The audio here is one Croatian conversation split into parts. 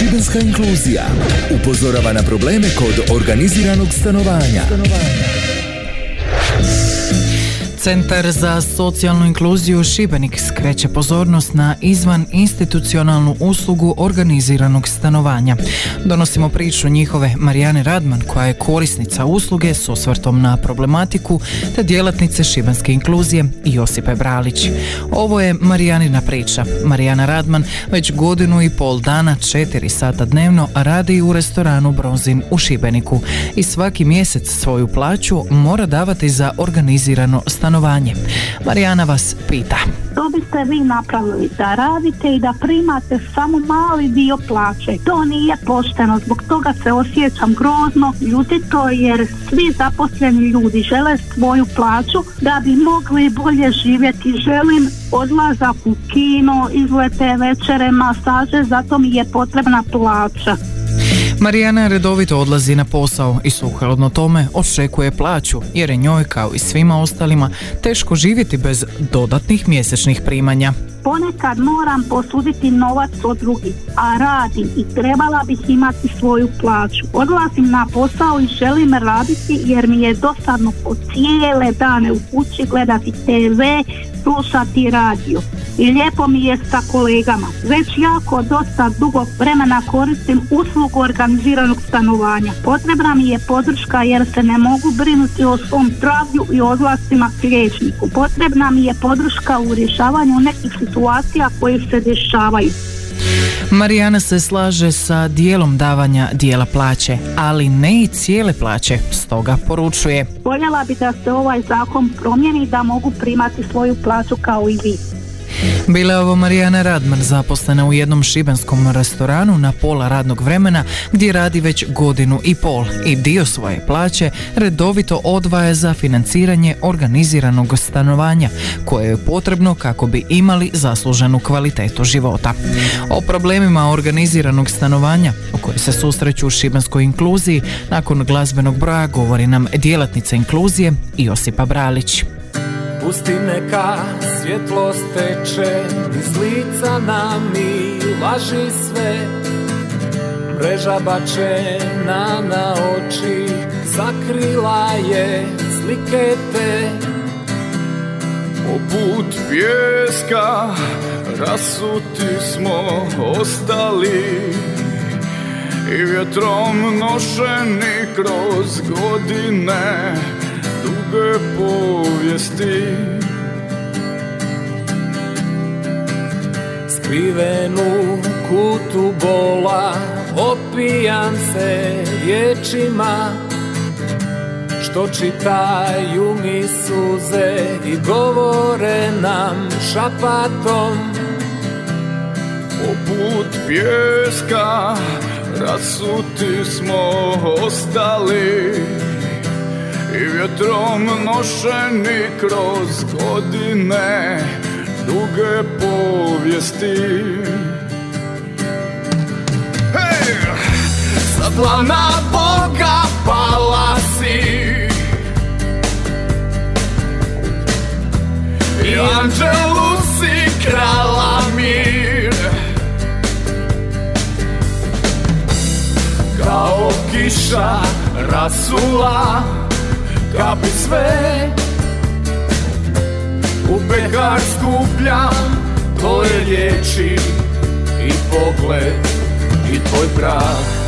Šibenska inkluzija upozorava na probleme kod organiziranog stanovanja. Centar za socijalnu inkluziju Šibenik skreće pozornost na izvan institucionalnu uslugu organiziranog stanovanja. Donosimo priču njihove Marijane Radman koja je korisnica usluge s osvrtom na problematiku te djelatnice šibenske inkluzije Josipe Bralić. Ovo je Marijanina priča. Marijana Radman već godinu i pol dana, četiri sata dnevno radi u restoranu Bronzin u Šibeniku i svaki mjesec svoju plaću mora davati za organizirano stanovanje stanovanje. Marijana vas pita. To biste vi napravili da radite i da primate samo mali dio plaće. To nije pošteno, zbog toga se osjećam grozno, ljutito jer svi zaposleni ljudi žele svoju plaću da bi mogli bolje živjeti. Želim odlazak u kino, izlete, večere, masaže, zato mi je potrebna plaća. Marijana redovito odlazi na posao i sukladno tome očekuje plaću jer je njoj kao i svima ostalima teško živjeti bez dodatnih mjesečnih primanja. Ponekad moram posuditi novac od drugih, a radim i trebala bih imati svoju plaću. Odlazim na posao i želim raditi jer mi je dosadno po cijele dane u kući gledati TV, slušati radio i lijepo mi je sa kolegama. Već jako dosta dugo vremena koristim uslugu organiziranog stanovanja. Potrebna mi je podrška jer se ne mogu brinuti o svom zdravlju i odlascima liječniku. Potrebna mi je podrška u rješavanju nekih situacija koje se dešavaju. Marijana se slaže sa dijelom davanja dijela plaće, ali ne i cijele plaće, stoga poručuje. Voljela bi da se ovaj zakon promijeni da mogu primati svoju plaću kao i vi. Bila je ovo Marijana Radman zaposlena u jednom šibenskom restoranu na pola radnog vremena gdje radi već godinu i pol i dio svoje plaće redovito odvaja za financiranje organiziranog stanovanja koje je potrebno kako bi imali zasluženu kvalitetu života. O problemima organiziranog stanovanja u kojoj se susreću u šibenskoj inkluziji nakon glazbenog broja govori nam djelatnica inkluzije Josipa Bralić. Pusti neka svjetlo steče Iz lica nam i laži sve. Mreža bačena na oči Zakrila je slike te. Poput pjeska rasuti smo ostali. I vjetrom nošeni kroz godine duge povijesti. Skriven u kutu bola Opijam se riječima. Što čitaju mi suze I govore nam šapatom. Poput pjeska Rasuti smo ostali i vjetrom nošeni kroz godine duge povijesti. Hej! Sa plana Boga pala si. I anđelu si krala mir. Kao kiša rasula kapi sve. U pekar skupljam tvoje riječi i pogled i tvoj prah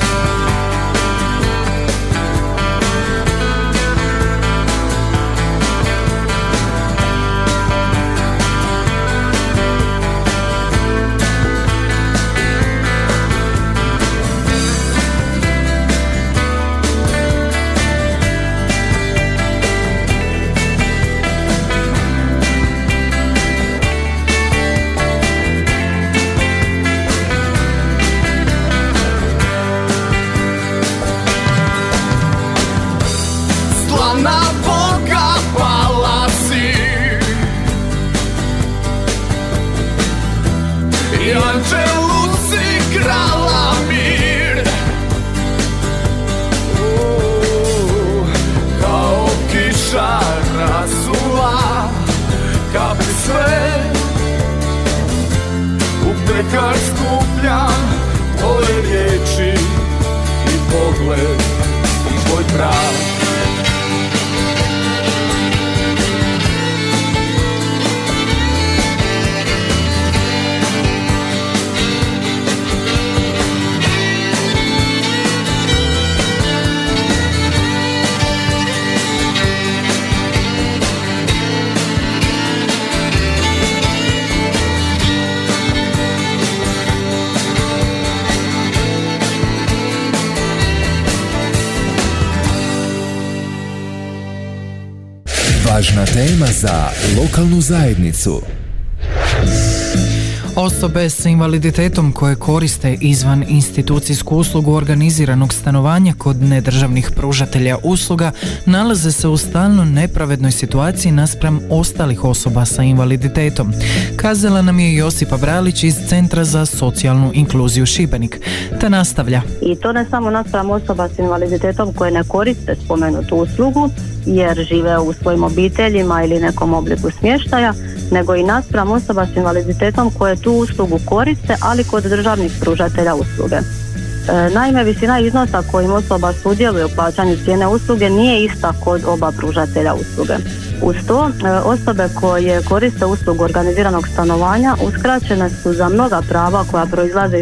Nekad skupljam tvoje riječi i pogled i tvoj prav Važna tema za lokalnu zajednicu. Osobe s invaliditetom koje koriste izvan institucijsku uslugu organiziranog stanovanja kod nedržavnih pružatelja usluga nalaze se u stalno nepravednoj situaciji naspram ostalih osoba sa invaliditetom. Kazala nam je Josipa Bralić iz Centra za socijalnu inkluziju Šibenik. Te nastavlja. I to ne samo naspram osoba s invaliditetom koje ne koriste spomenutu uslugu, jer žive u svojim obiteljima ili nekom obliku smještaja, nego i naspram osoba s invaliditetom koje tu uslugu koriste, ali kod državnih pružatelja usluge. E, naime, visina iznosa kojim osoba sudjeluje u plaćanju cijene usluge nije ista kod oba pružatelja usluge. Uz to, e, osobe koje koriste uslugu organiziranog stanovanja uskraćene su za mnoga prava koja proizlaze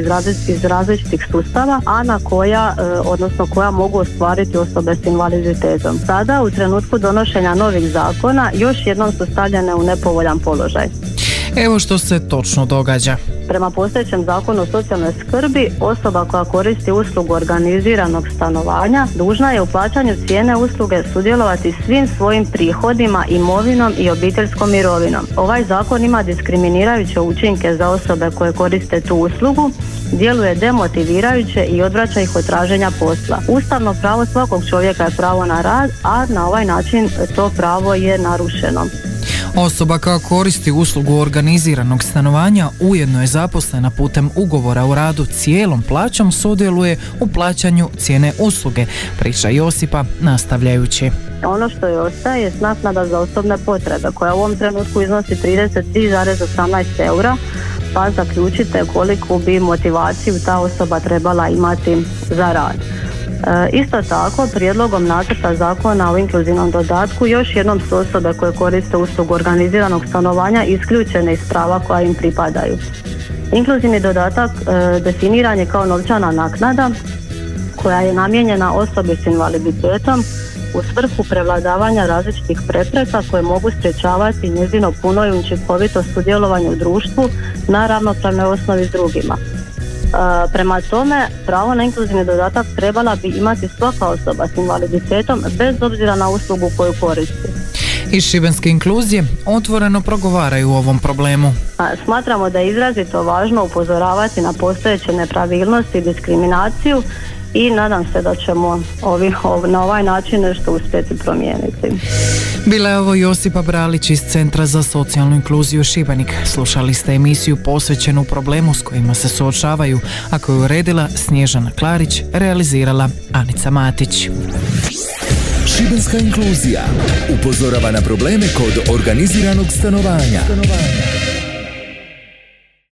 iz različitih sustava, a na koja, e, odnosno koja mogu ostvariti osobe s invaliditetom. Sada, u trenutku donošenja novih zakona, još jednom su stavljene u nepovoljan položaj. Evo što se točno događa. Prema postojećem zakonu o socijalnoj skrbi, osoba koja koristi uslugu organiziranog stanovanja dužna je u plaćanju cijene usluge sudjelovati svim svojim prihodima, imovinom i obiteljskom mirovinom. Ovaj zakon ima diskriminirajuće učinke za osobe koje koriste tu uslugu, djeluje demotivirajuće i odvraća ih od traženja posla. Ustavno pravo svakog čovjeka je pravo na rad, a na ovaj način to pravo je narušeno. Osoba koja koristi uslugu organiziranog stanovanja ujedno je zaposlena putem ugovora o radu cijelom plaćom sudjeluje u plaćanju cijene usluge, priča Josipa nastavljajući. Ono što je ostaje je naknada za osobne potrebe koja u ovom trenutku iznosi 33,18 eura pa zaključite koliko bi motivaciju ta osoba trebala imati za rad. E, isto tako, prijedlogom nacrta zakona o inkluzivnom dodatku još jednom su osobe koje koriste uslugu organiziranog stanovanja isključene iz prava koja im pripadaju. Inkluzivni dodatak e, definiran je kao novčana naknada koja je namijenjena osobi s invaliditetom u svrhu prevladavanja različitih prepreka koje mogu sprječavati njezino puno i učinkovito sudjelovanje u društvu na ravnopravnoj osnovi s drugima. Prema tome, pravo na inkluzivni dodatak trebala bi imati svaka osoba s invaliditetom bez obzira na uslugu koju koristi. Iz šibenske inkluzije otvoreno progovaraju o ovom problemu. Smatramo da je izrazito važno upozoravati na postojeće nepravilnosti i diskriminaciju i nadam se da ćemo ovi, na ovaj način nešto uspjeti promijeniti. Bila je ovo Josipa Bralić iz Centra za socijalnu inkluziju Šibenik. Slušali ste emisiju posvećenu problemu s kojima se suočavaju, a koju je uredila Snježana Klarić, realizirala Anica Matić. Šibenska inkluzija upozorava na probleme kod organiziranog stanovanja. stanovanja.